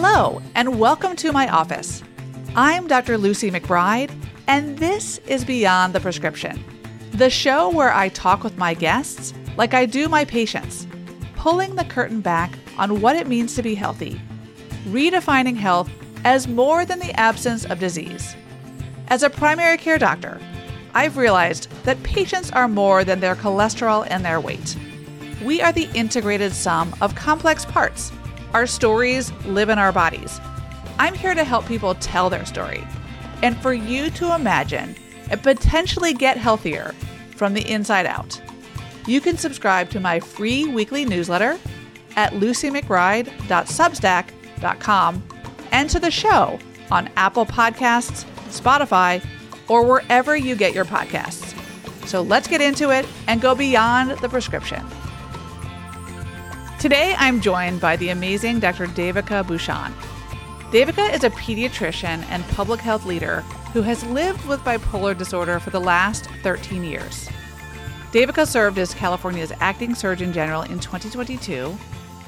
Hello, and welcome to my office. I'm Dr. Lucy McBride, and this is Beyond the Prescription, the show where I talk with my guests like I do my patients, pulling the curtain back on what it means to be healthy, redefining health as more than the absence of disease. As a primary care doctor, I've realized that patients are more than their cholesterol and their weight. We are the integrated sum of complex parts. Our stories live in our bodies. I'm here to help people tell their story and for you to imagine and potentially get healthier from the inside out. You can subscribe to my free weekly newsletter at lucymcbride.substack.com and to the show on Apple Podcasts, Spotify, or wherever you get your podcasts. So let's get into it and go beyond the prescription. Today, I'm joined by the amazing Dr. Devika Bhushan. Devika is a pediatrician and public health leader who has lived with bipolar disorder for the last 13 years. Devika served as California's acting surgeon general in 2022,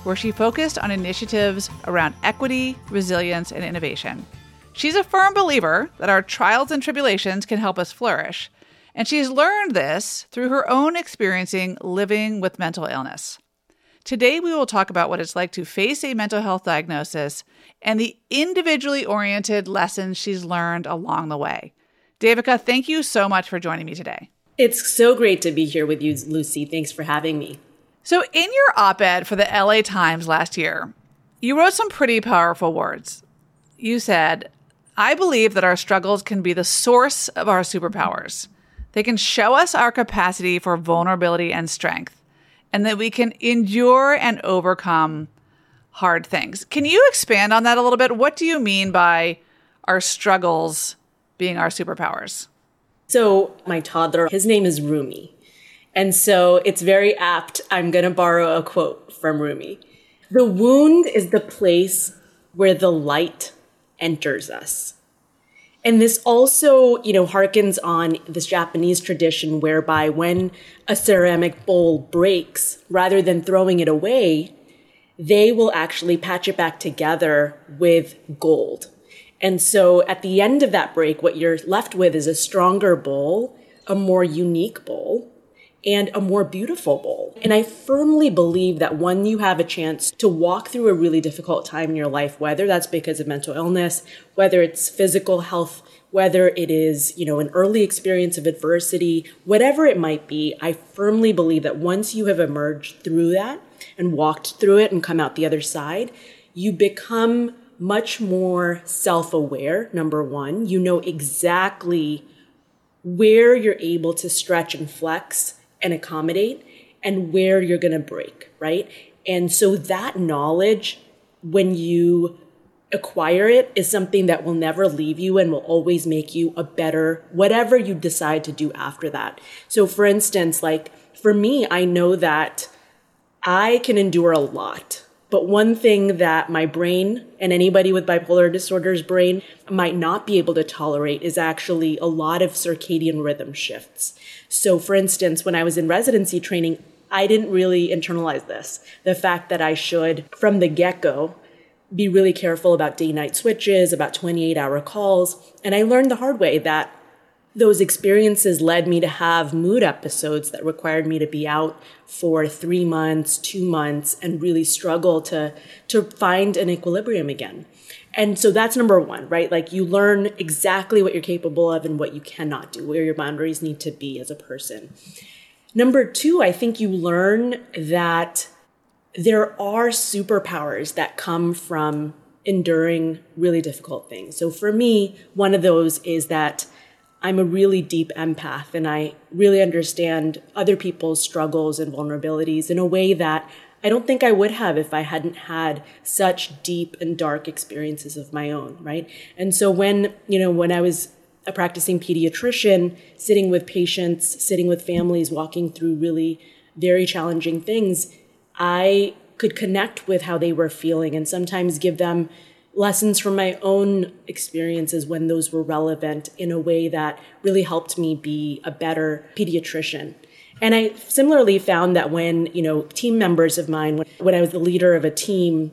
where she focused on initiatives around equity, resilience, and innovation. She's a firm believer that our trials and tribulations can help us flourish, and she's learned this through her own experiencing living with mental illness. Today, we will talk about what it's like to face a mental health diagnosis and the individually oriented lessons she's learned along the way. Devika, thank you so much for joining me today. It's so great to be here with you, Lucy. Thanks for having me. So, in your op ed for the LA Times last year, you wrote some pretty powerful words. You said, I believe that our struggles can be the source of our superpowers. They can show us our capacity for vulnerability and strength, and that we can endure and overcome hard things. Can you expand on that a little bit? What do you mean by our struggles being our superpowers? So, my toddler, his name is Rumi. And so it's very apt. I'm going to borrow a quote from Rumi. The wound is the place where the light enters us. And this also, you know, harkens on this Japanese tradition whereby when a ceramic bowl breaks, rather than throwing it away, they will actually patch it back together with gold. And so at the end of that break, what you're left with is a stronger bowl, a more unique bowl, and a more beautiful bowl. And I firmly believe that when you have a chance to walk through a really difficult time in your life, whether that's because of mental illness, whether it's physical health, whether it is, you know, an early experience of adversity, whatever it might be, I firmly believe that once you have emerged through that and walked through it and come out the other side, you become much more self aware, number one. You know exactly where you're able to stretch and flex and accommodate and where you're going to break, right? And so that knowledge, when you acquire it, is something that will never leave you and will always make you a better, whatever you decide to do after that. So, for instance, like for me, I know that I can endure a lot. But one thing that my brain and anybody with bipolar disorder's brain might not be able to tolerate is actually a lot of circadian rhythm shifts. So, for instance, when I was in residency training, I didn't really internalize this. The fact that I should, from the get go, be really careful about day night switches, about 28 hour calls. And I learned the hard way that those experiences led me to have mood episodes that required me to be out for three months, two months, and really struggle to, to find an equilibrium again. And so that's number one, right? Like you learn exactly what you're capable of and what you cannot do, where your boundaries need to be as a person. Number two, I think you learn that there are superpowers that come from enduring really difficult things. So for me, one of those is that I'm a really deep empath and I really understand other people's struggles and vulnerabilities in a way that I don't think I would have if I hadn't had such deep and dark experiences of my own, right? And so when, you know, when I was a practicing pediatrician, sitting with patients, sitting with families, walking through really very challenging things, I could connect with how they were feeling and sometimes give them lessons from my own experiences when those were relevant in a way that really helped me be a better pediatrician. And I similarly found that when, you know, team members of mine, when, I was the leader of a team,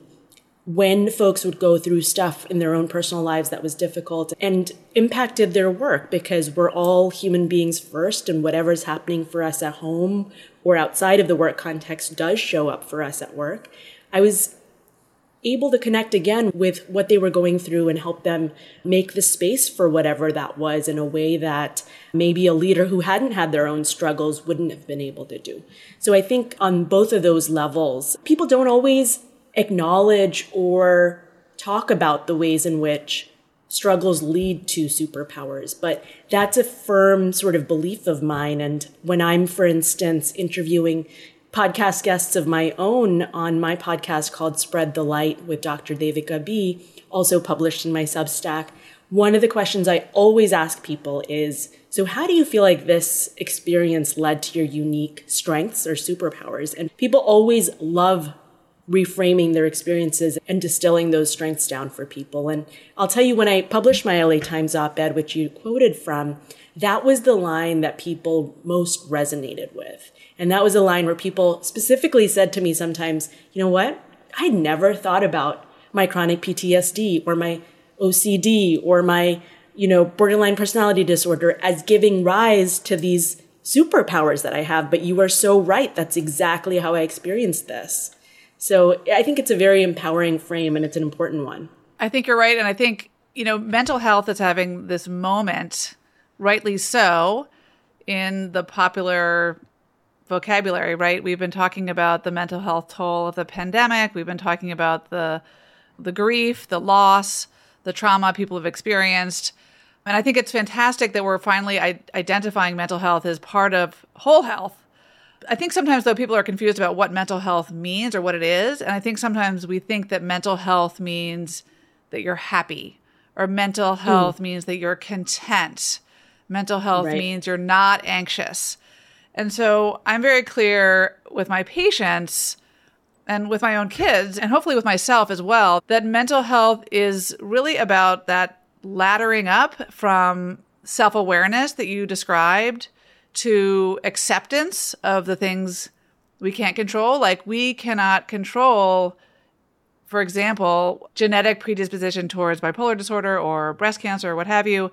when folks would go through stuff in their own personal lives that was difficult and impacted their work because we're all human beings first and whatever's happening for us at home or outside of the work context does show up for us at work. I was able to connect again with what they were going through and help them make the space for whatever that was in a way that maybe a leader who hadn't had their own struggles wouldn't have been able to do. So I think on both of those levels, people don't always acknowledge or talk about the ways in which struggles lead to superpowers. But that's a firm sort of belief of mine. And when I'm, for instance, interviewing podcast guests of my own on my podcast called Spread the Light with Dr. Devika B, also published in my Substack, one of the questions I always ask people is So, how do you feel like this experience led to your unique strengths or superpowers? And people always love reframing their experiences and distilling those strengths down for people. And I'll tell you, when I published my LA Times op ed, which you quoted from, that was the line that people most resonated with. And that was a line where people specifically said to me sometimes, you know what? I never thought about my chronic PTSD or my OCD or my, you know, borderline personality disorder as giving rise to these superpowers that I have. But you are so right. That's exactly how I experienced this. So I think it's a very empowering frame and it's an important one. I think you're right. And I think, you know, mental health is having this moment, rightly so, in the popular vocabulary, right? We've been talking about the mental health toll of the pandemic. We've been talking about the the grief, the loss, the trauma people have experienced. And I think it's fantastic that we're finally identifying mental health as part of whole health I think sometimes though people are confused about what mental health means or what it is, and I think sometimes we think that mental health means that you're happy or mental hmm. health mm. means that you're content. Mental health right. means you're not anxious. And so I'm very clear with my patients and with my own kids and hopefully with myself as well that mental health is really about that laddering up from self-awareness that you described to acceptance of the things we can't control. Like we cannot control, for example, genetic predisposition towards bipolar disorder or breast cancer or what have you.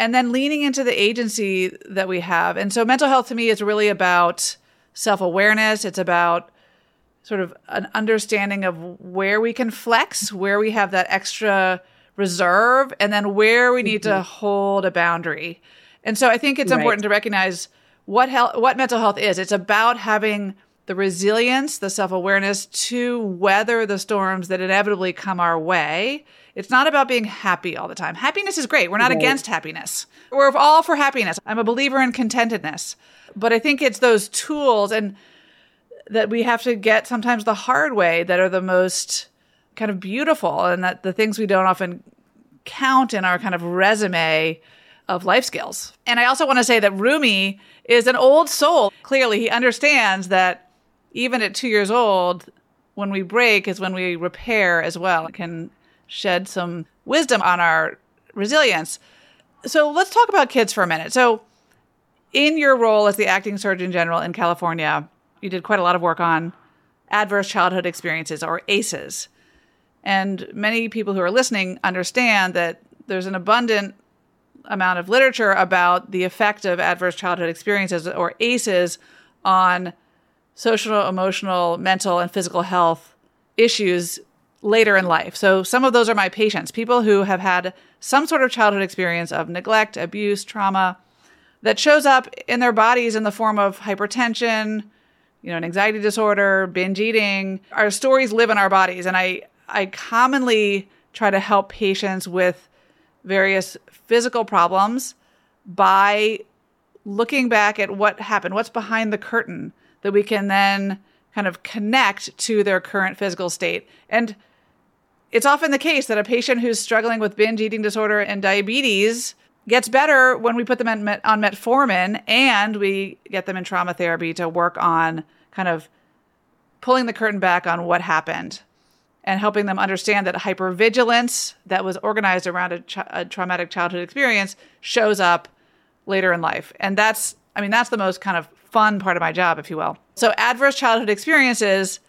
And then leaning into the agency that we have. And so mental health to me is really about self awareness. It's about sort of an understanding of where we can flex, where we have that extra reserve, and then where we need mm-hmm. to hold a boundary. And so I think it's right. important to recognize what health, what mental health is. It's about having the resilience, the self-awareness to weather the storms that inevitably come our way. It's not about being happy all the time. Happiness is great. We're not right. against happiness. We're all for happiness. I'm a believer in contentedness. But I think it's those tools and that we have to get sometimes the hard way that are the most kind of beautiful and that the things we don't often count in our kind of resume of life skills. And I also want to say that Rumi is an old soul. Clearly, he understands that even at two years old, when we break is when we repair as well. It can shed some wisdom on our resilience. So let's talk about kids for a minute. So, in your role as the acting surgeon general in California, you did quite a lot of work on adverse childhood experiences or ACEs. And many people who are listening understand that there's an abundant amount of literature about the effect of adverse childhood experiences or ACEs on social, emotional, mental, and physical health issues later in life. So some of those are my patients, people who have had some sort of childhood experience of neglect, abuse, trauma that shows up in their bodies in the form of hypertension, you know, an anxiety disorder, binge eating. Our stories live in our bodies and I I commonly try to help patients with various physical problems by looking back at what happened, what's behind the curtain that we can then kind of connect to their current physical state. And it's often the case that a patient who's struggling with binge eating disorder and diabetes gets better when we put them on, on metformin and we get them in trauma therapy to work on kind of pulling the curtain back on what happened and helping them understand that hypervigilance that was organized around a, a, traumatic childhood experience shows up later in life. And that's, I mean, that's the most kind of fun part of my job, if you will. So, adverse childhood experiences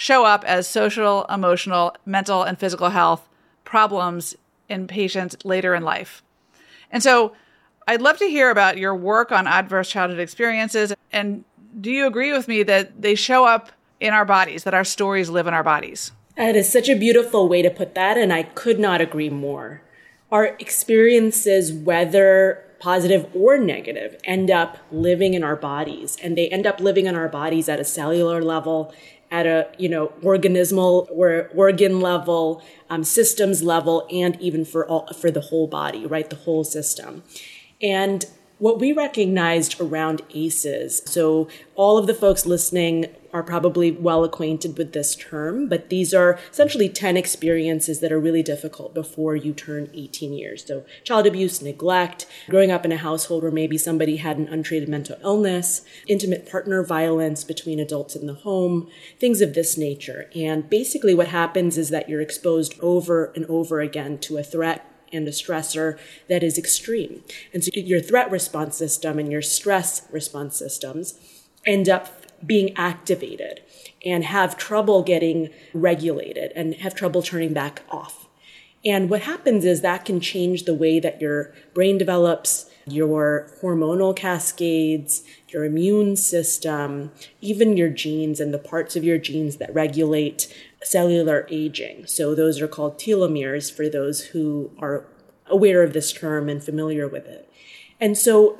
show up as social, emotional, mental, and physical health problems in patients later in life. And so I'd love to hear about your work on adverse childhood experiences. And do you agree with me that they show up in our bodies, that our stories live in our bodies? Uh, that is such a beautiful way to put that. And I could not agree more. Our experiences, whether positive or negative, end up living in our bodies. And they end up living in our bodies at a cellular level, at a you know organismal or organ level, um, systems level, and even for all for the whole body, right, the whole system. And what we recognized around ACEs, so all of the folks listening are probably well acquainted with this term, but these are essentially 10 experiences that are really difficult before you turn 18 years. So child abuse, neglect, growing up in a household where maybe somebody had an untreated mental illness, intimate partner violence between adults in the home, things of this nature. And basically what happens is that you're exposed over and over again to a threat and a stressor that is extreme. And so your threat response system and your stress response systems end up being activated and have trouble getting regulated and have trouble turning back off. And what happens is that can change the way that your brain develops, your hormonal cascades, your immune system, even your genes and the parts of your genes that regulate cellular aging. So those are called telomeres for those who are aware of this term and familiar with it. And so,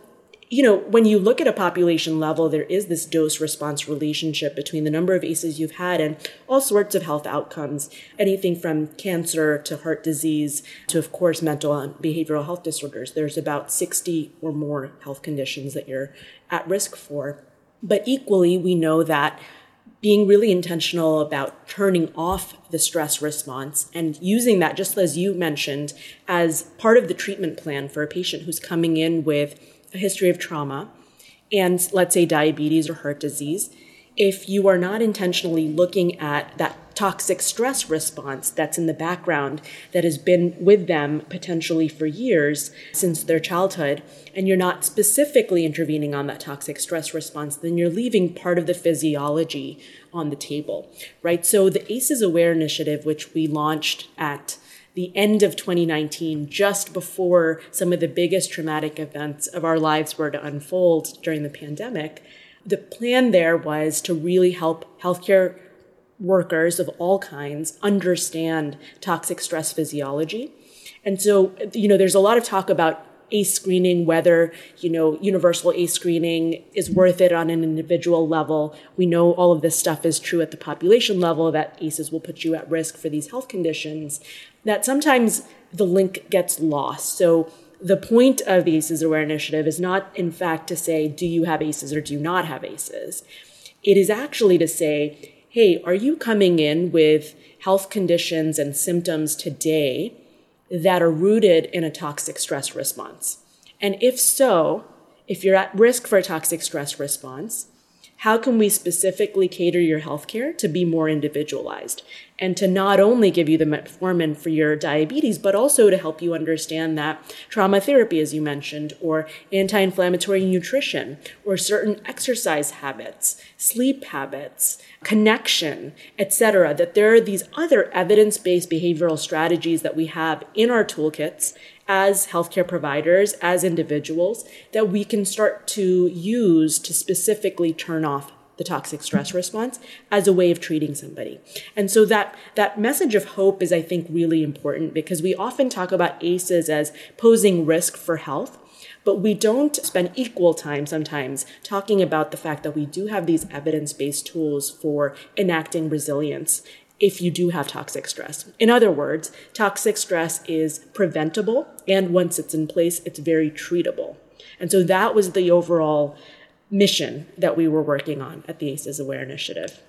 you know, when you look at a population level, there is this dose response relationship between the number of ACEs you've had and all sorts of health outcomes, anything from cancer to heart disease to, of course, mental and behavioral health disorders. There's about 60 or more health conditions that you're at risk for. But equally, we know that being really intentional about turning off the stress response and using that, just as you mentioned, as part of the treatment plan for a patient who's coming in with a history of trauma and let's say diabetes or heart disease. If you are not intentionally looking at that toxic stress response that's in the background that has been with them potentially for years since their childhood, and you're not specifically intervening on that toxic stress response, then you're leaving part of the physiology on the table, right? So the ACEs Aware Initiative, which we launched at the end of 2019, just before some of the biggest traumatic events of our lives were to unfold during the pandemic, the plan there was to really help healthcare workers of all kinds understand toxic stress physiology. And so, you know, there's a lot of talk about ACE screening, whether, you know, universal ACE screening is worth it on an individual level. We know all of this stuff is true at the population level that ACEs will put you at risk for these health conditions, that sometimes the link gets lost. So the point of the ACEs Aware Initiative is not, in fact, to say, do you have ACEs or do you not have ACEs? It is actually to say, hey, are you coming in with health conditions and symptoms today that are rooted in a toxic stress response? And if so, if you're at risk for a toxic stress response, how can we specifically cater your healthcare to be more individualized and to not only give you the metformin for your diabetes, but also to help you understand that trauma therapy, as you mentioned, or anti-inflammatory nutrition, or certain exercise habits, sleep habits, connection, etc., that there are these other evidence-based behavioral strategies that we have in our toolkits as healthcare providers, as individuals, that we can start to use to specifically turn off the toxic stress response as a way of treating somebody. And so that, that message of hope is, I think, really important because we often talk about ACEs as posing risk for health. But we don't spend equal time sometimes talking about the fact that we do have these evidence based tools for enacting resilience if you do have toxic stress. In other words, toxic stress is preventable, and once it's in place, it's very treatable. And so that was the overall mission that we were working on at the ACEs Aware Initiative.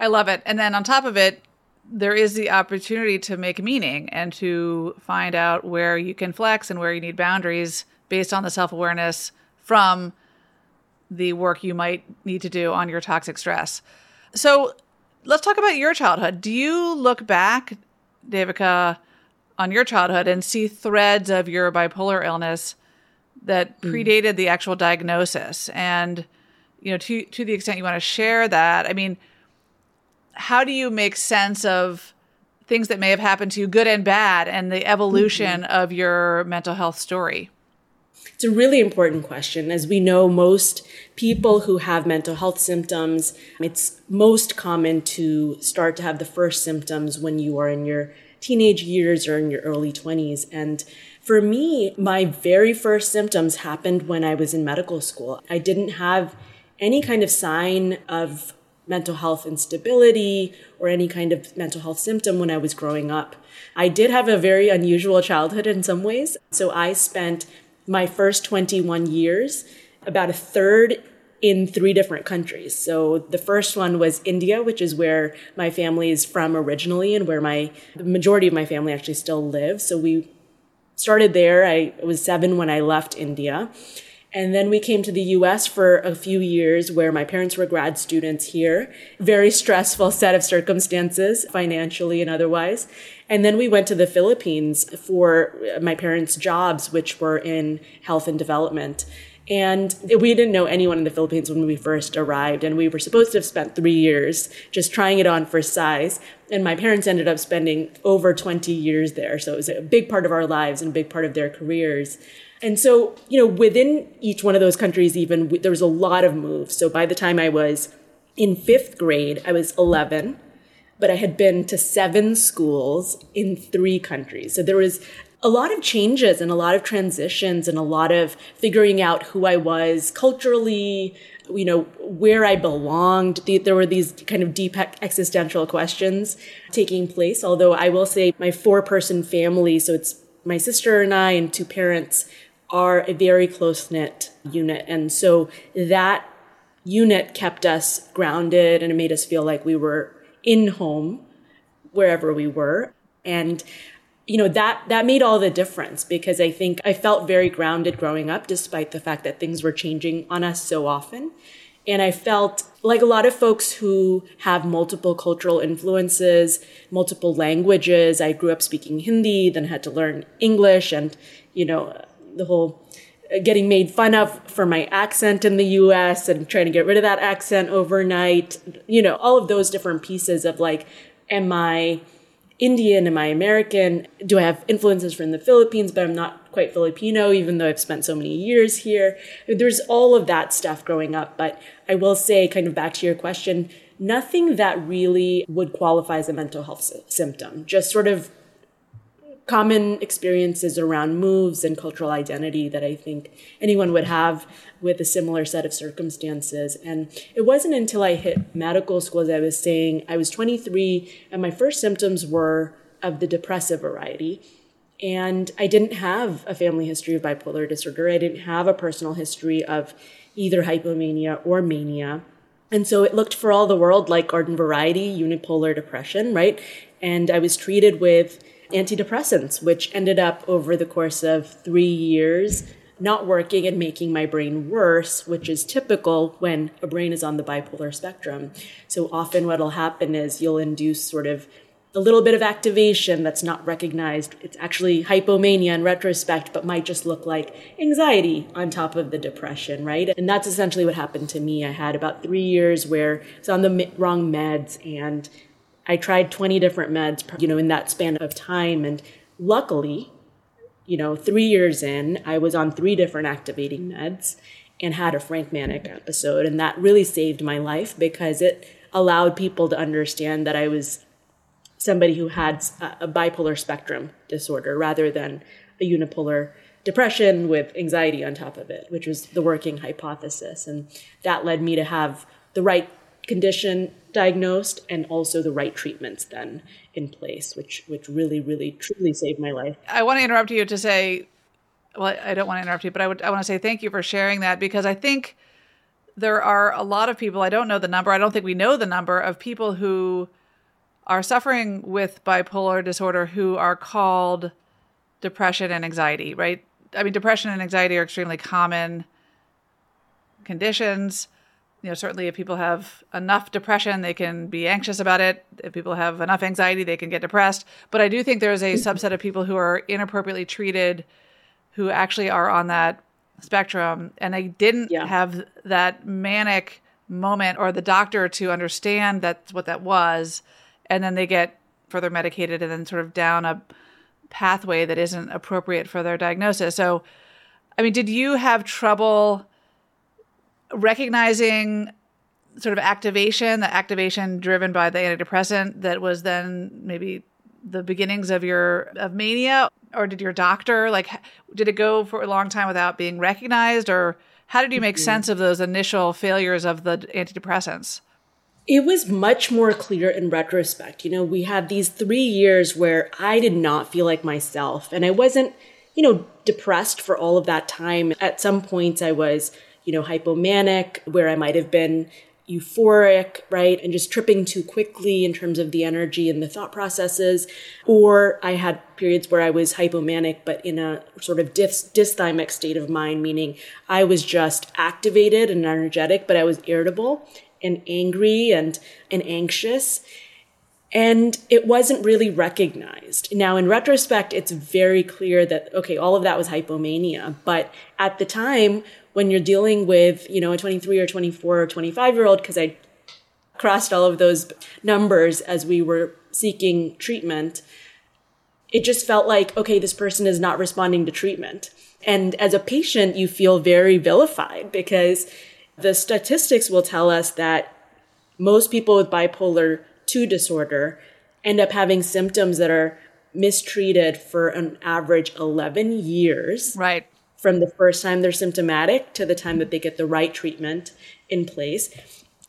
I love it. And then on top of it, there is the opportunity to make meaning and to find out where you can flex and where you need boundaries based on the self awareness from the work you might need to do on your toxic stress. So let's talk about your childhood. Do you look back, Devika, on your childhood and see threads of your bipolar illness that mm. predated mm. the actual diagnosis? And, you know, to to the extent you want to share that, I mean, how do you make sense of things that may have happened to you, good and bad, and the evolution mm-hmm. of your mental health story? It's a really important question. As we know, most people who have mental health symptoms, it's most common to start to have the first symptoms when you are in your teenage years or in your early 20s. And for me, my very first symptoms happened when I was in medical school. I didn't have any kind of sign of mental health instability or any kind of mental health symptom when I was growing up. I did have a very unusual childhood in some ways. So I spent my first 21 years, about a third in three different countries. So the first one was India, which is where my family is from originally and where my the majority of my family actually still lives. So we started there. I was 7 when I left India. And then we came to the US for a few years where my parents were grad students here. Very stressful set of circumstances, financially and otherwise. And then we went to the Philippines for uh, my parents' jobs, which were in health and development. And we didn't know anyone in the Philippines when we first arrived. And we were supposed to have spent three years just trying it on for size. And my parents ended up spending over 20 years there. So it was a big part of our lives and a big part of their careers. And so, you know, within each one of those countries, even there was a lot of moves. So by the time I was in fifth grade, I was 11, but I had been to seven schools in three countries. So there was a lot of changes and a lot of transitions and a lot of figuring out who I was culturally, you know, where I belonged. There were these kind of deep existential questions taking place. Although I will say my four person family, so it's my sister and I and two parents are a very close knit unit. And so that unit kept us grounded and it made us feel like we were in home wherever we were. And you know that that made all the difference because i think i felt very grounded growing up despite the fact that things were changing on us so often and i felt like a lot of folks who have multiple cultural influences multiple languages i grew up speaking hindi then had to learn english and you know the whole uh, getting made fun of for my accent in the US and trying to get rid of that accent overnight. You know, all of those different pieces of like, am I Indian? Am I American? Do I have influences from the Philippines, but I'm not quite Filipino, even though I've spent so many years here? There's all of that stuff growing up. But I will say, kind of back to your question, nothing that really would qualify as a mental health symptom, just sort of common experiences around moves and cultural identity that I think anyone would have with a similar set of circumstances. And it wasn't until I hit medical school, as I was saying, I was 23 and my first symptoms were of the depressive variety. And I didn't have a family history of bipolar disorder. I didn't have a personal history of either hypomania or mania. And so it looked for all the world like garden variety unipolar depression, right? And I was treated with antidepressants, which ended up over the course of three years not working and making my brain worse, which is typical when a brain is on the bipolar spectrum. So often what'll happen is you'll induce sort of a little bit of activation that's not recognized. It's actually hypomania in retrospect, but might just look like anxiety on top of the depression, right? And that's essentially what happened to me. I had about three years where I was on the wrong meds and I tried 20 different meds, you know, in that span of time. And luckily, you know, three years in, I was on three different activating meds and had a frank manic episode. And that really saved my life because it allowed people to understand that I was somebody who had a bipolar spectrum disorder rather than a unipolar depression with anxiety on top of it, which was the working hypothesis. And that led me to have the right condition diagnosed and also the right treatments then in place, which which really, really, truly saved my life. I want to interrupt you to say, well, I don't want to interrupt you, but I would I want to say thank you for sharing that because I think there are a lot of people. I don't know the number. I don't think we know the number of people who are suffering with bipolar disorder who are called depression and anxiety. Right? I mean, depression and anxiety are extremely common conditions you know certainly if people have enough depression they can be anxious about it if people have enough anxiety they can get depressed but i do think there's a subset of people who are inappropriately treated who actually are on that spectrum and they didn't yeah. have that manic moment or the doctor to understand that's what that was and then they get further medicated and then sort of down a pathway that isn't appropriate for their diagnosis. So, I mean, did you have trouble recognizing sort of activation, the activation driven by the antidepressant that was then maybe the beginnings of your of mania or did your doctor like did it go for a long time without being recognized or how did you make mm-hmm. sense of those initial failures of the antidepressants? It was much more clear in retrospect. You know, we had these three years where I did not feel like myself and I wasn't, you know, depressed for all of that time. At some points, I was, you know, hypomanic, where I might have been euphoric, right? And just tripping too quickly in terms of the energy and the thought processes. Or I had periods where I was hypomanic, but in a sort of dys- dysthymic state of mind, meaning I was just activated and energetic, but I was irritable and angry and, and anxious. And it wasn't really recognized. Now, in retrospect, it's very clear that, okay, all of that was hypomania. But at the time, when you're dealing with, you know, a 23 or 24 or 25 year old, because I crossed all of those numbers as we were seeking treatment, it just felt like, okay, this person is not responding to treatment. And as a patient, you feel very vilified because the statistics will tell us that most people with bipolar 2 disorder end up having symptoms that are mistreated for an average 11 years. Right. From the first time they're symptomatic to the time that they get the right treatment in place.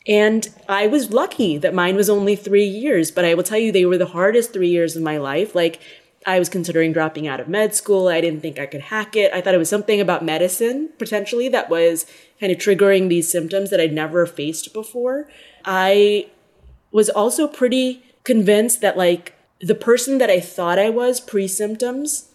And I was lucky that mine was only three years, but I will tell you, they were the hardest three years of my life. Like, I was considering dropping out of med school. I didn't think I could hack it. I thought it was something about medicine potentially that was kind of triggering these symptoms that I'd never faced before. I was also pretty convinced that like the person that I thought I was pre symptoms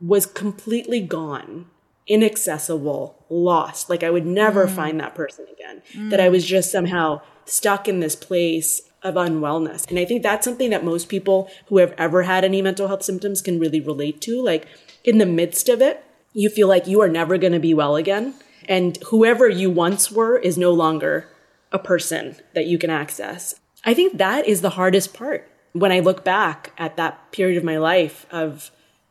was completely gone, inaccessible, lost. Like I would never mm. find that person again. Mm. That I was just somehow stuck in this place of unwellness. And I think that's something that most people who have ever had any mental health symptoms can really relate to. Like in the midst of it, you feel like you are never going to be well again. And whoever you once were is no longer a person that you can access. I think that is the hardest part. When I look back at that period of my life of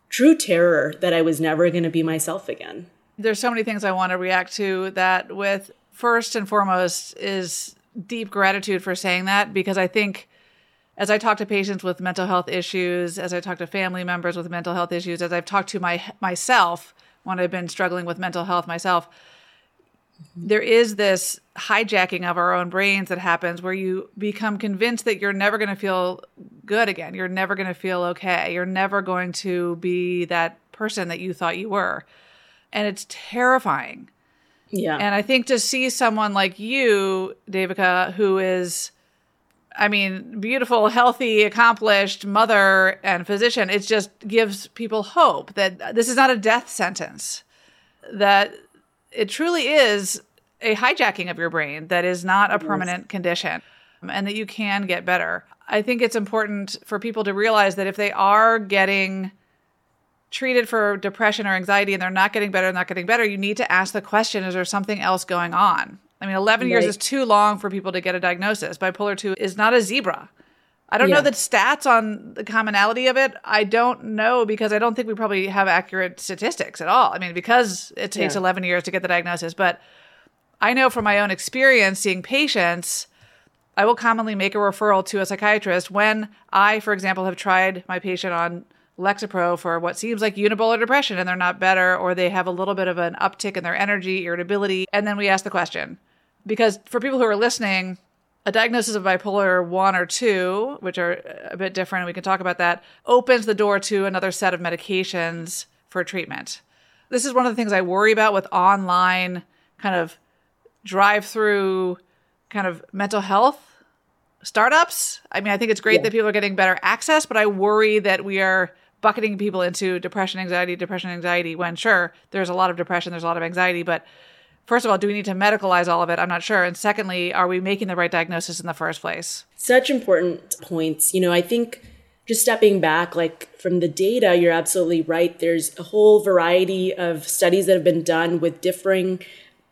true terror that I was never going to be myself again. There's so many things I want to react to that with first and foremost is deep gratitude for saying that because I think as I talk to patients with mental health issues, as I talk to family members with mental health issues, as I've talked to my myself when I've been struggling with mental health myself, there is this hijacking of our own brains that happens where you become convinced that you're never going to feel good again. You're never going to feel okay. You're never going to be that person that you thought you were. And it's terrifying. Yeah. And I think to see someone like you, Devika, who is, I mean, beautiful, healthy, accomplished mother and physician, it just gives people hope that this is not a death sentence, that it truly is a hijacking of your brain that is not a permanent condition um, and that you can get better. I think it's important for people to realize that if they are getting treated for depression or anxiety and they're not getting better, not getting better, you need to ask the question is there something else going on? I mean, 11 right. years is too long for people to get a diagnosis. Bipolar 2 is not a zebra. I don't yeah. know the stats on the commonality of it. I don't know because I don't think we probably have accurate statistics at all. I mean, because it takes yeah. 11 years to get the diagnosis. But I know from my own experience seeing patients, I will commonly make a referral to a psychiatrist when I, for example, have tried my patient on Lexapro for what seems like unipolar depression and they're not better, or they have a little bit of an uptick in their energy, irritability. And then we ask the question. Because for people who are listening, a diagnosis of bipolar 1 or 2, which are a bit different, and we can talk about that, opens the door to another set of medications for treatment. This is one of the things I worry about with online kind of drive through kind of mental health startups. I mean, I think it's great yeah. that people are getting better access, but I worry that we are bucketing people into depression, anxiety, depression, anxiety, when sure, there's a lot of depression, there's a lot of anxiety, but first of all, do we need to medicalize all of it? I'm not sure. And secondly, are we making the right diagnosis in the first place? Such important points. You know, I think just stepping back, like from the data, you're absolutely right. There's a whole variety of studies that have been done with differing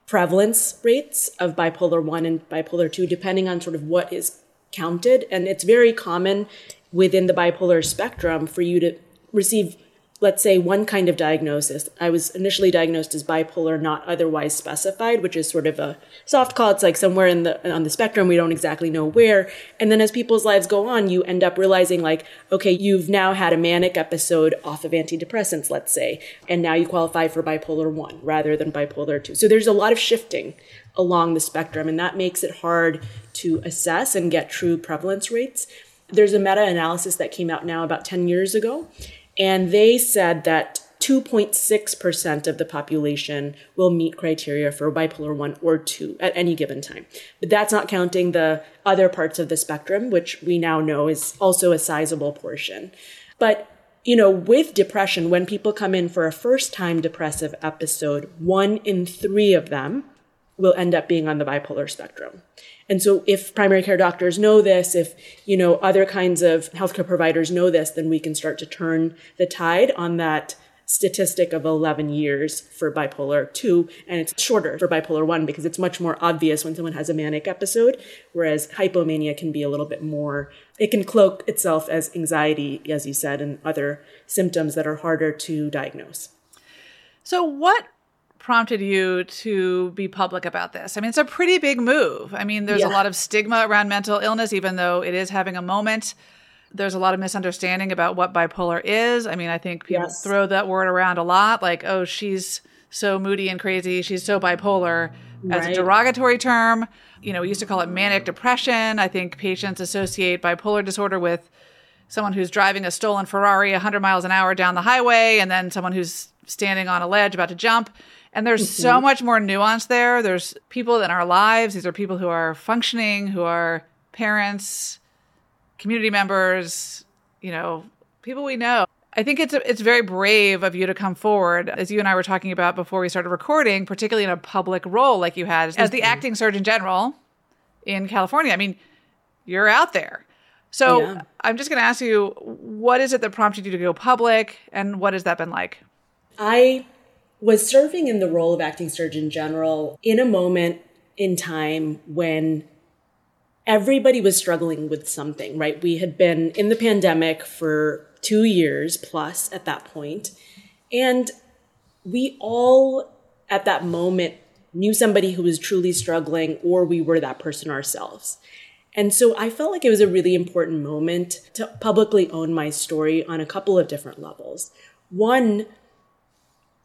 prevalence rates of bipolar 1 and bipolar 2 depending on sort of what is counted and it's very common within the bipolar spectrum for you to receive let's say one kind of diagnosis. I was initially diagnosed as bipolar not otherwise specified which is sort of a soft call. It's like somewhere in the on the spectrum. We don't exactly know where. And then as people's lives go on you end up realizing like okay you've now had a manic episode off of antidepressants let's say and now you qualify for bipolar 1 rather than bipolar 2 so there's a lot of shifting along the spectrum and that makes it hard to assess and get true prevalence rates. There's a meta-analysis that came out now about 10 years ago and they said that 2.6% of the population will meet criteria for bipolar 1 or 2 at any given time. But that's not counting the other parts of the spectrum, which we now know is also a sizable portion. But you know, with depression, when people come in for a first time depressive episode, one in three of them will end up being on the bipolar spectrum. And so if primary care doctors know this, if, you know, other kinds of healthcare providers know this, then we can start to turn the tide on that statistic of 11 years for bipolar 2 and it's shorter for bipolar 1 because it's much more obvious when someone has a manic episode whereas hypomania can be a little bit more it can cloak itself as anxiety as you said and other symptoms that are harder to diagnose so what prompted you to be public about this? I mean, it's a pretty big move. I mean, there's yeah. a lot of stigma around mental illness, even though it is having a moment. There's a lot of misunderstanding about what bipolar is. I mean, I think people yes. throw that word around a lot, like, oh, she's so moody and crazy, she's so bipolar, as a derogatory term. You know, we used to call it manic depression. I think patients associate bipolar disorder with someone who's driving a stolen Ferrari 100 miles an hour down the highway and then someone who's standing on a ledge about to jump. And there's mm-hmm. so much more nuance there. There's people in our lives. These are people who are functioning, who are parents, community members, you know, people we know. I think it's it's very brave of you to come forward, as you and I were talking about before we started recording, particularly in a public role like you had as the mm-hmm. acting surgeon general in California. I mean, you're out there. So yeah. I'm just going to ask you, what is it that prompted you to go public, and what has that been like? I was serving in the role of acting surgeon general in a moment in time when everybody was struggling with something, right? We had been in the pandemic for two years plus at that point, and we all at that moment knew somebody who was truly struggling, or we were that person ourselves. And so I felt like it was a really important moment to publicly own my story on a couple of different levels. One,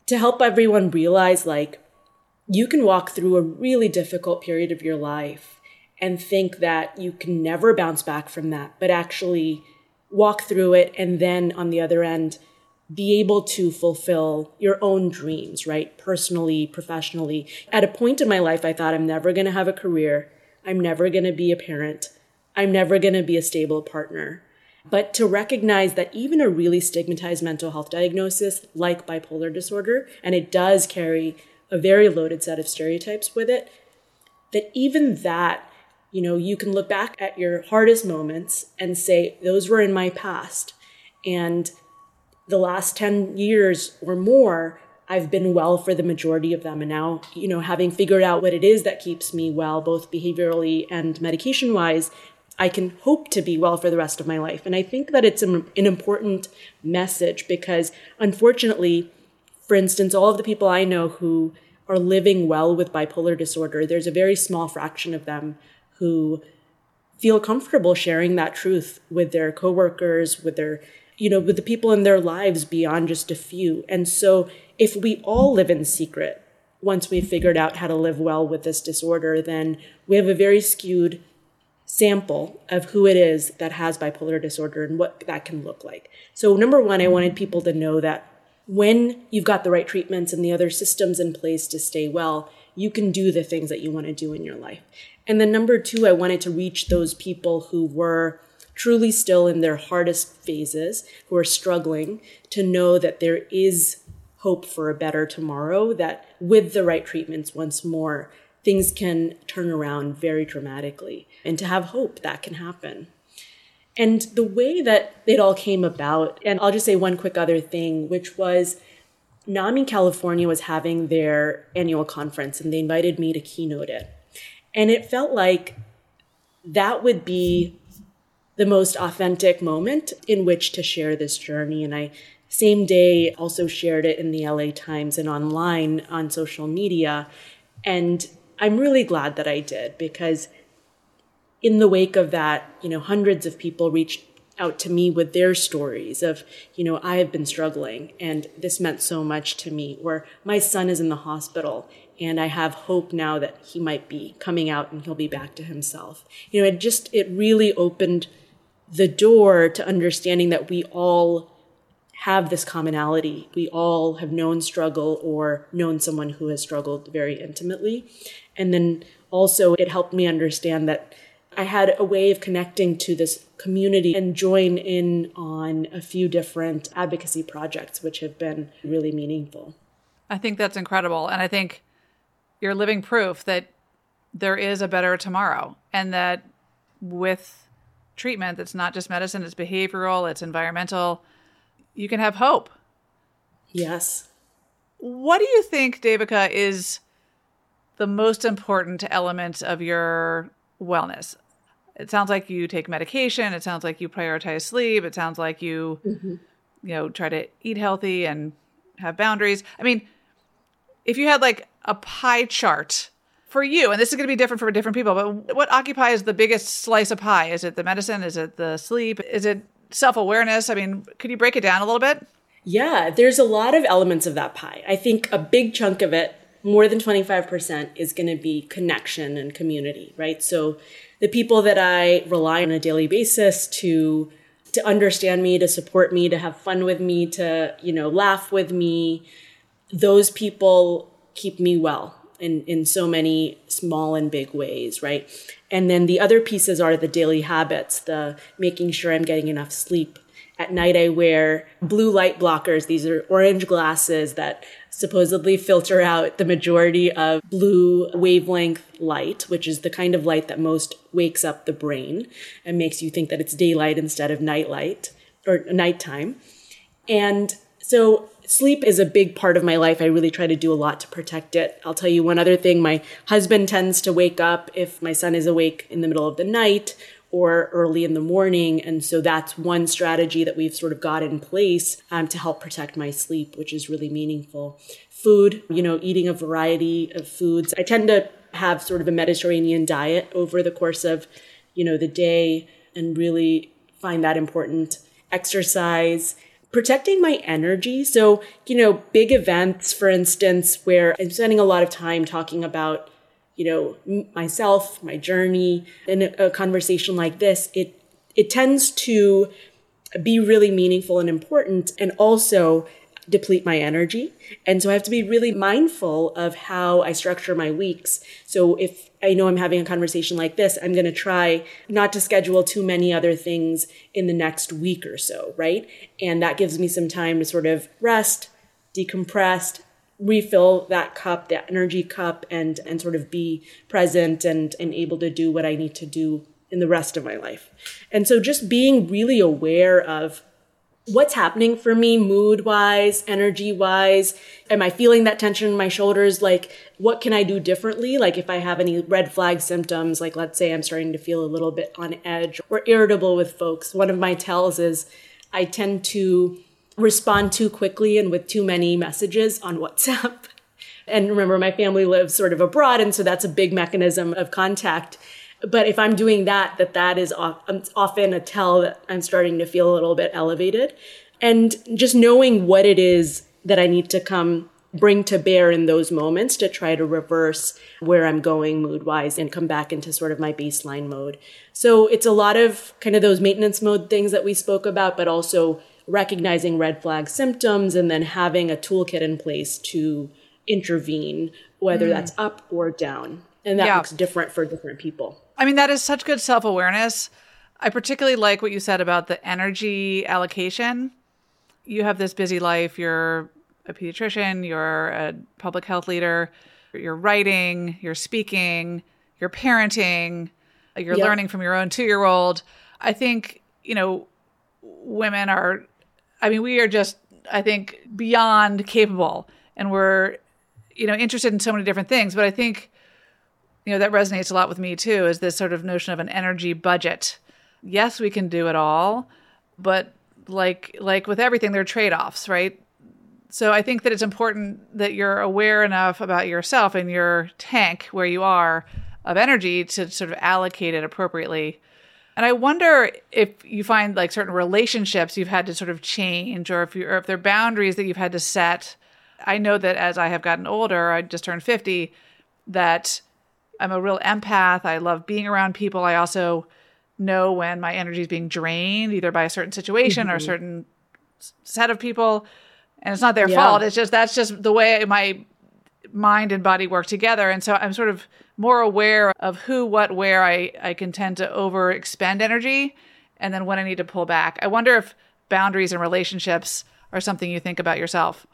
to help everyone realize like you can walk through a really difficult period of your life and think that you can never bounce back from that, but actually walk through it and then on the other end, be able to fulfill your own dreams, right? Personally, professionally. At a point in my life, I thought I'm never going to have a career. I'm never going to be a parent. I'm never going to be a stable partner. But to recognize that even a really stigmatized mental health diagnosis like bipolar disorder, and it does carry a very loaded set of stereotypes with it, that even that, you know, you can look back at your hardest moments and say, those were in my past. And the last 10 years or more, I've been well for the majority of them. And now, you know, having figured out what it is that keeps me well, both behaviorally and medication wise, I can hope to be well for the rest of my life. And I think that it's an, an important message because unfortunately, for instance, all of the people I know who are living well with bipolar disorder, there's a very small fraction of them who feel comfortable sharing that truth with their coworkers, with their, you know, with the people in their lives beyond just a few. And so if we all live in secret, once we've figured out how to live well with this disorder, then we have a very skewed sample of who it is that has bipolar disorder and what that can look like. So, number one, I wanted people to know that when you've got the right treatments and the other systems in place to stay well, you can do the things that you want to do in your life. And then, number two, I wanted to reach those people who were truly still in their hardest phases, who are struggling, to know that there is hope for a better tomorrow, that with the right treatments, once more, things can turn around very dramatically and to have hope that can happen. And the way that it all came about, and I'll just say one quick other thing, which was NAMI California was having their annual conference and they invited me to keynote it. And it felt like that would be the most authentic moment in which to share this journey. And I, same day, also shared it in the LA Times and online on social media. And I'm really glad that I did because in the wake of that, you know, hundreds of people reached out to me with their stories of, you know, I have been struggling and this meant so much to me, or my son is in the hospital and I have hope now that he might be coming out and he'll be back to himself. You know, it just, it really opened the door to understanding that we all have this commonality. We all have known struggle or known someone who has struggled very intimately. And then also, it helped me understand that I had a way of connecting to this community and join in on a few different advocacy projects, which have been really meaningful. I think that's incredible. And I think you're living proof that there is a better tomorrow and that with treatment that's not just medicine, it's behavioral, it's environmental, you can have hope. Yes. What do you think, Devika, is the most important element of your wellness? it sounds like you take medication. It sounds like you prioritize sleep. It sounds like you mm-hmm. you know try to eat healthy and have boundaries. I mean if you had like a pie chart for you and this is going to be different for different people but what occupies the biggest slice of pie? Is it the medicine? Is it the sleep? Is it self-awareness? I mean could you break it down a little bit? Yeah there's a lot of elements of that pie. I think a big chunk of it more than 25% is going to be connection and community right so the people that I rely on a daily basis to to understand me, to support me, to have fun with me, to, you know, laugh with me, those people keep me well in, in so many small and big ways, right? And then the other pieces are the daily habits, the making sure I'm getting enough sleep. At night, I wear blue light blockers. These are orange glasses that supposedly filter out the majority of blue wavelength light, which is the kind of light that most wakes up the brain and makes you think that it's daylight instead of night light or nighttime. And so sleep is a big part of my life. I really try to do a lot to protect it. I'll tell you one other thing. My husband tends to wake up if my son is awake in the middle of the night or early in the morning. And so that's one strategy that we've sort of got in place um, to help protect my sleep, which is really meaningful. Food, you know, eating a variety of foods. I tend to have sort of a Mediterranean diet over the course of, you know, the day and really find that important. Exercise, protecting my energy. So, you know, big events, for instance, where I'm spending a lot of time talking about you know, myself, my journey in a, conversation like this, it, it tends to be really meaningful and important and also deplete my energy. And so I have to be really mindful of how I structure my weeks. So if I know I'm having a conversation like this, I'm going to try not to schedule too many other things in the next week or so, right? And that gives me some time to sort of rest, decompress, refill that cup, that energy cup, and and sort of be present and and able to do what I need to do in the rest of my life. And so just being really aware of what's happening for me mood wise, energy wise. Am I feeling that tension in my shoulders? Like, what can I do differently? Like, if I have any red flag symptoms, like let's say I'm starting to feel a little bit on edge or irritable with folks. One of my tells is I tend to respond too quickly and with too many messages on WhatsApp. And remember, my family lives sort of abroad, and so that's a big mechanism of contact. But if I'm doing that, that that is um, often a tell that I'm starting to feel a little bit elevated. And just knowing what it is that I need to come bring to bear in those moments to try to reverse where I'm going mood wise and come back into sort of my baseline mode. So it's a lot of kind of those maintenance mode things that we spoke about, but also recognizing red flag symptoms and then having a toolkit in place to intervene, whether mm. that's up or down. And that yeah. looks different for different people. I mean, that is such good self awareness. I particularly like what you said about the energy allocation. You have this busy life, you're a pediatrician, you're a public health leader, you're writing, you're speaking, you're parenting, you're yep. learning from your own two year old. I think, you know, women are I mean, we are just I think, beyond capable and we're, you know, interested in so many different things. But I think, you know, that resonates a lot with me too, is this sort of notion of an energy budget. Yes, we can do it all, but like like with everything, there are trade-offs, right? So I think that it's important that you're aware enough about yourself and your tank where you are of energy to sort of allocate it appropriately. And I wonder if you find like certain relationships you've had to sort of change, or if you or if there are boundaries that you've had to set. I know that as I have gotten older, I just turned fifty, that I'm a real empath. I love being around people. I also know when my energy is being drained, either by a certain situation mm-hmm. or a certain set of people, and it's not their yeah. fault. It's just that's just the way my mind and body work together. And so I'm sort of more aware of who, what, where I, I can tend to over expend energy and then when I need to pull back. I wonder if boundaries and relationships are something you think about yourself.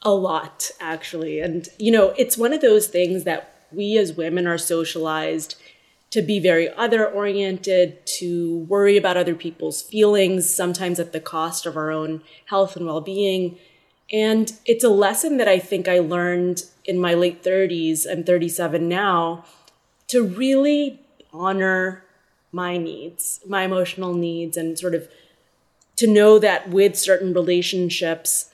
A lot, actually. And, you know, it's one of those things that we as women are socialized to be very other oriented, to worry about other people's feelings, sometimes at the cost of our own health and well being. And it's a lesson that I think I learned in my late 30s. I'm 37 now to really honor my needs, my emotional needs, and sort of to know that with certain relationships,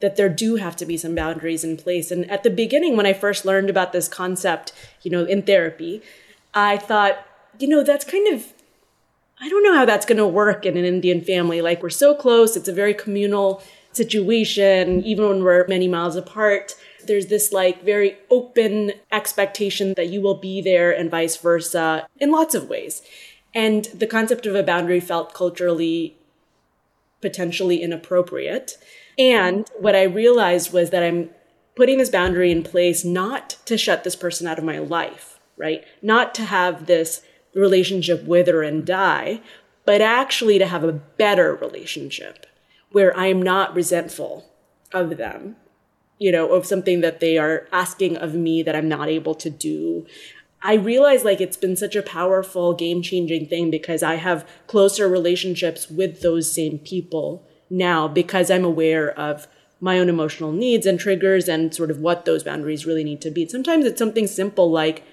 that there do have to be some boundaries in place. And at the beginning, when I first learned about this concept, you know, in therapy, I thought, you know, that's kind of, I don't know how that's going to work in an Indian family. Like, we're so close, it's a very communal situation, even when we're many miles apart. There's this like very open expectation that you will be there and vice versa in lots of ways. And the concept of a boundary felt culturally potentially inappropriate. And what I realized was that I'm putting this boundary in place not to shut this person out of my life, right? Not to have this relationship wither and die, but actually to have a better relationship where I am not resentful of them, you know, of something that they are asking of me that I'm not able to do. I realize like it's been such a powerful game changing thing because I have closer relationships with those same people now because I'm aware of my own emotional needs and triggers and sort of what those boundaries really need to be. Sometimes it's something simple like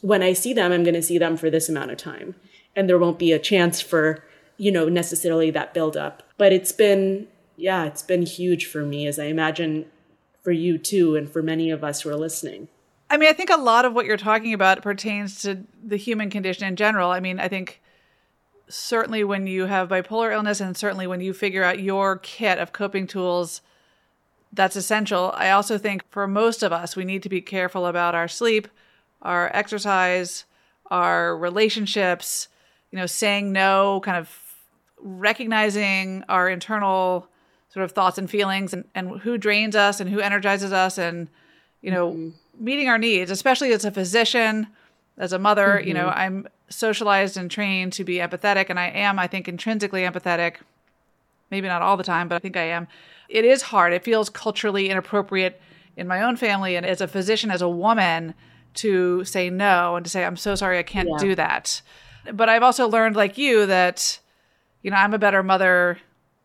when I see them, I'm going to see them for this amount of time and there won't be a chance for you know, necessarily that buildup. But it's been, yeah, it's been huge for me, as I imagine for you too, and for many of us who are listening. I mean, I think a lot of what you're talking about pertains to the human condition in general. I mean, I think certainly when you have bipolar illness and certainly when you figure out your kit of coping tools, that's essential. I also think for most of us, we need to be careful about our sleep, our exercise, our relationships, you know, saying no, kind of recognizing our internal sort of thoughts and feelings and, and who drains us and who energizes us and you know mm-hmm. meeting our needs especially as a physician as a mother mm-hmm. you know mm-hmm. i'm socialized and trained to be empathetic and i am i think intrinsically empathetic maybe not all the time but i think i am it is hard it feels culturally inappropriate in my own family and as a physician as a woman to say no and to say i'm so sorry i can't yeah. do that but i've also learned like you that you know, I'm a better mother,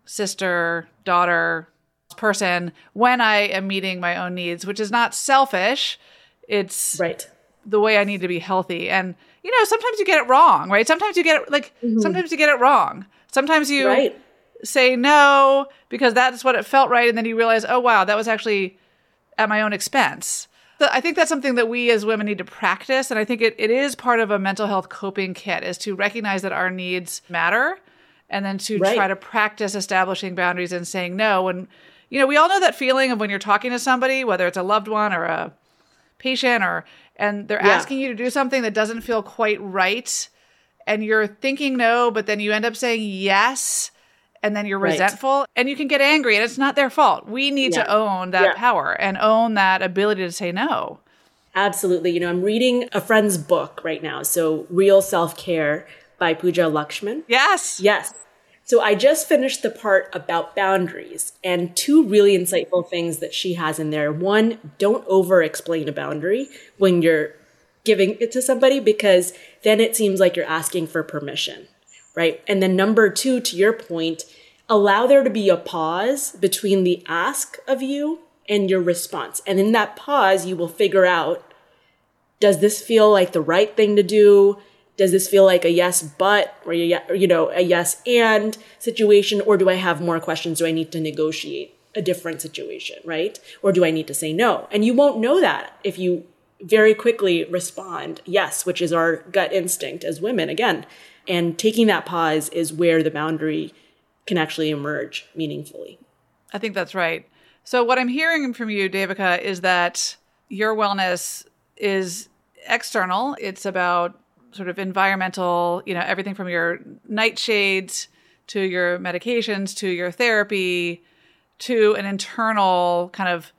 sister, daughter, person when I am meeting my own needs, which is not selfish. It's right the way I need to be healthy. And you know, sometimes you get it wrong, right? Sometimes you get it like mm-hmm. sometimes you get it wrong. Sometimes you right. say no because that's what it felt right, and then you realize, oh wow, that was actually at my own expense. So I think that's something that we as women need to practice, and I think it, it is part of a mental health coping kit is to recognize that our needs matter and then to right. try to practice establishing boundaries and saying no. And, you know, we all know that feeling of when you're talking to somebody, whether it's a loved one or a patient or, and they're yeah. asking you to do something that doesn't feel quite right. And you're thinking no, but then you end up saying yes. And then you're right. resentful and you can get angry and it's not their fault. We need yeah. to own that yeah. power and own that ability to say no. Absolutely. You know, I'm reading a friend's book right now. So, Real Self Care by Pooja Lakshmin. Yes. Yes. So I just finished the part about boundaries and two really insightful things that she has in there. One, don't over explain a boundary when you're giving it to somebody because then it seems like you're asking for permission, right? And then number two, to your point, allow there to be a pause between the ask of you and your response. And in that pause, you will figure out does this feel like the right thing to do? Does this feel like a yes, but, or, you know, a yes and situation? Or do I have more questions? Do I need to negotiate a different situation, right? Or do I need to say no? And you won't know that if you very quickly respond yes, which is our gut instinct as women, again. And taking that pause is where the boundary can actually emerge meaningfully. I think that's right. So, what I'm hearing from you, Devika, is that your wellness is external. It's about sort of environmental, you know, everything from your nightshades to your medications to your therapy to an internal kind of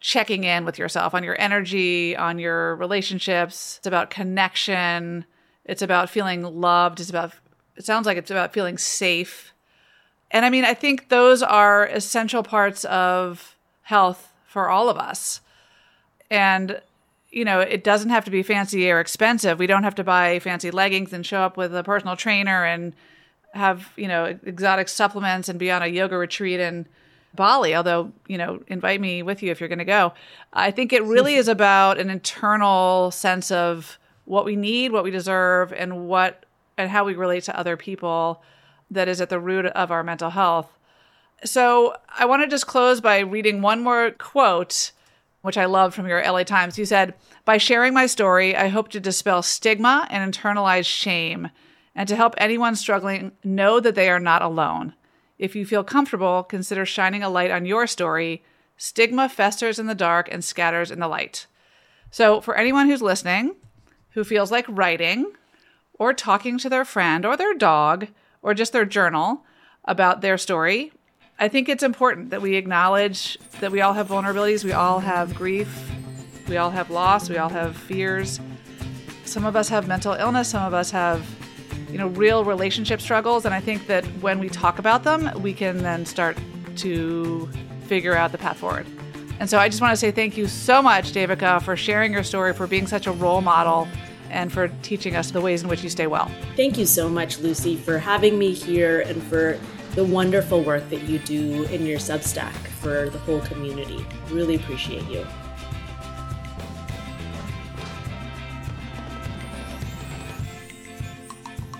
checking in with yourself on your energy, on your relationships. It's about connection. It's about feeling loved. It's about, it sounds like it's about feeling safe. And I mean, I think those are essential parts of health for all of us. And, you know, it doesn't have to be fancy or expensive. We don't have to buy fancy leggings and show up with a personal trainer and have, you know, exotic supplements and be on a yoga retreat and Bali, although, you know, invite me with you if you're going to go. I think it really is about an internal sense of what we need, what we deserve, and what and how we relate to other people that is at the root of our mental health. So, I want to just close by reading one more quote, which I love from your LA Times. You said, By sharing my story, I hope to dispel stigma and internalize shame, and to help anyone struggling know that they are not alone. If you feel comfortable, consider shining a light on your story. Stigma festers in the dark and scatters in the light. So, for anyone who's listening who feels like writing or talking to their friend or their dog or just their journal about their story, I think it's important that we acknowledge that we all have vulnerabilities, we all have grief, we all have loss, we all have fears. Some of us have mental illness, some of us have you know, real relationship struggles. And I think that when we talk about them, we can then start to figure out the path forward. And so I just want to say thank you so much, Devika, for sharing your story, for being such a role model, and for teaching us the ways in which you stay well. Thank you so much, Lucy, for having me here and for the wonderful work that you do in your Substack for the whole community. Really appreciate you.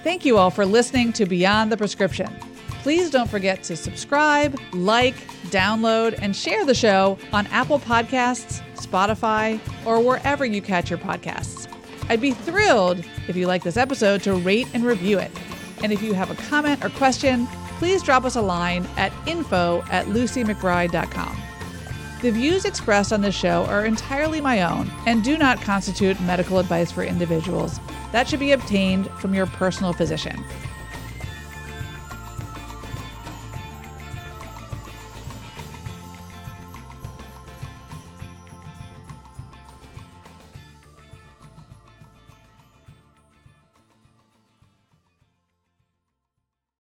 Thank you all for listening to Beyond the Prescription. Please don't forget to subscribe, like, download, and share the show on Apple Podcasts, Spotify, or wherever you catch your podcasts. I'd be thrilled if you like this episode to rate and review it. And if you have a comment or question, please drop us a line at info at lucymcbride.com. The views expressed on this show are entirely my own and do not constitute medical advice for individuals that should be obtained from your personal physician.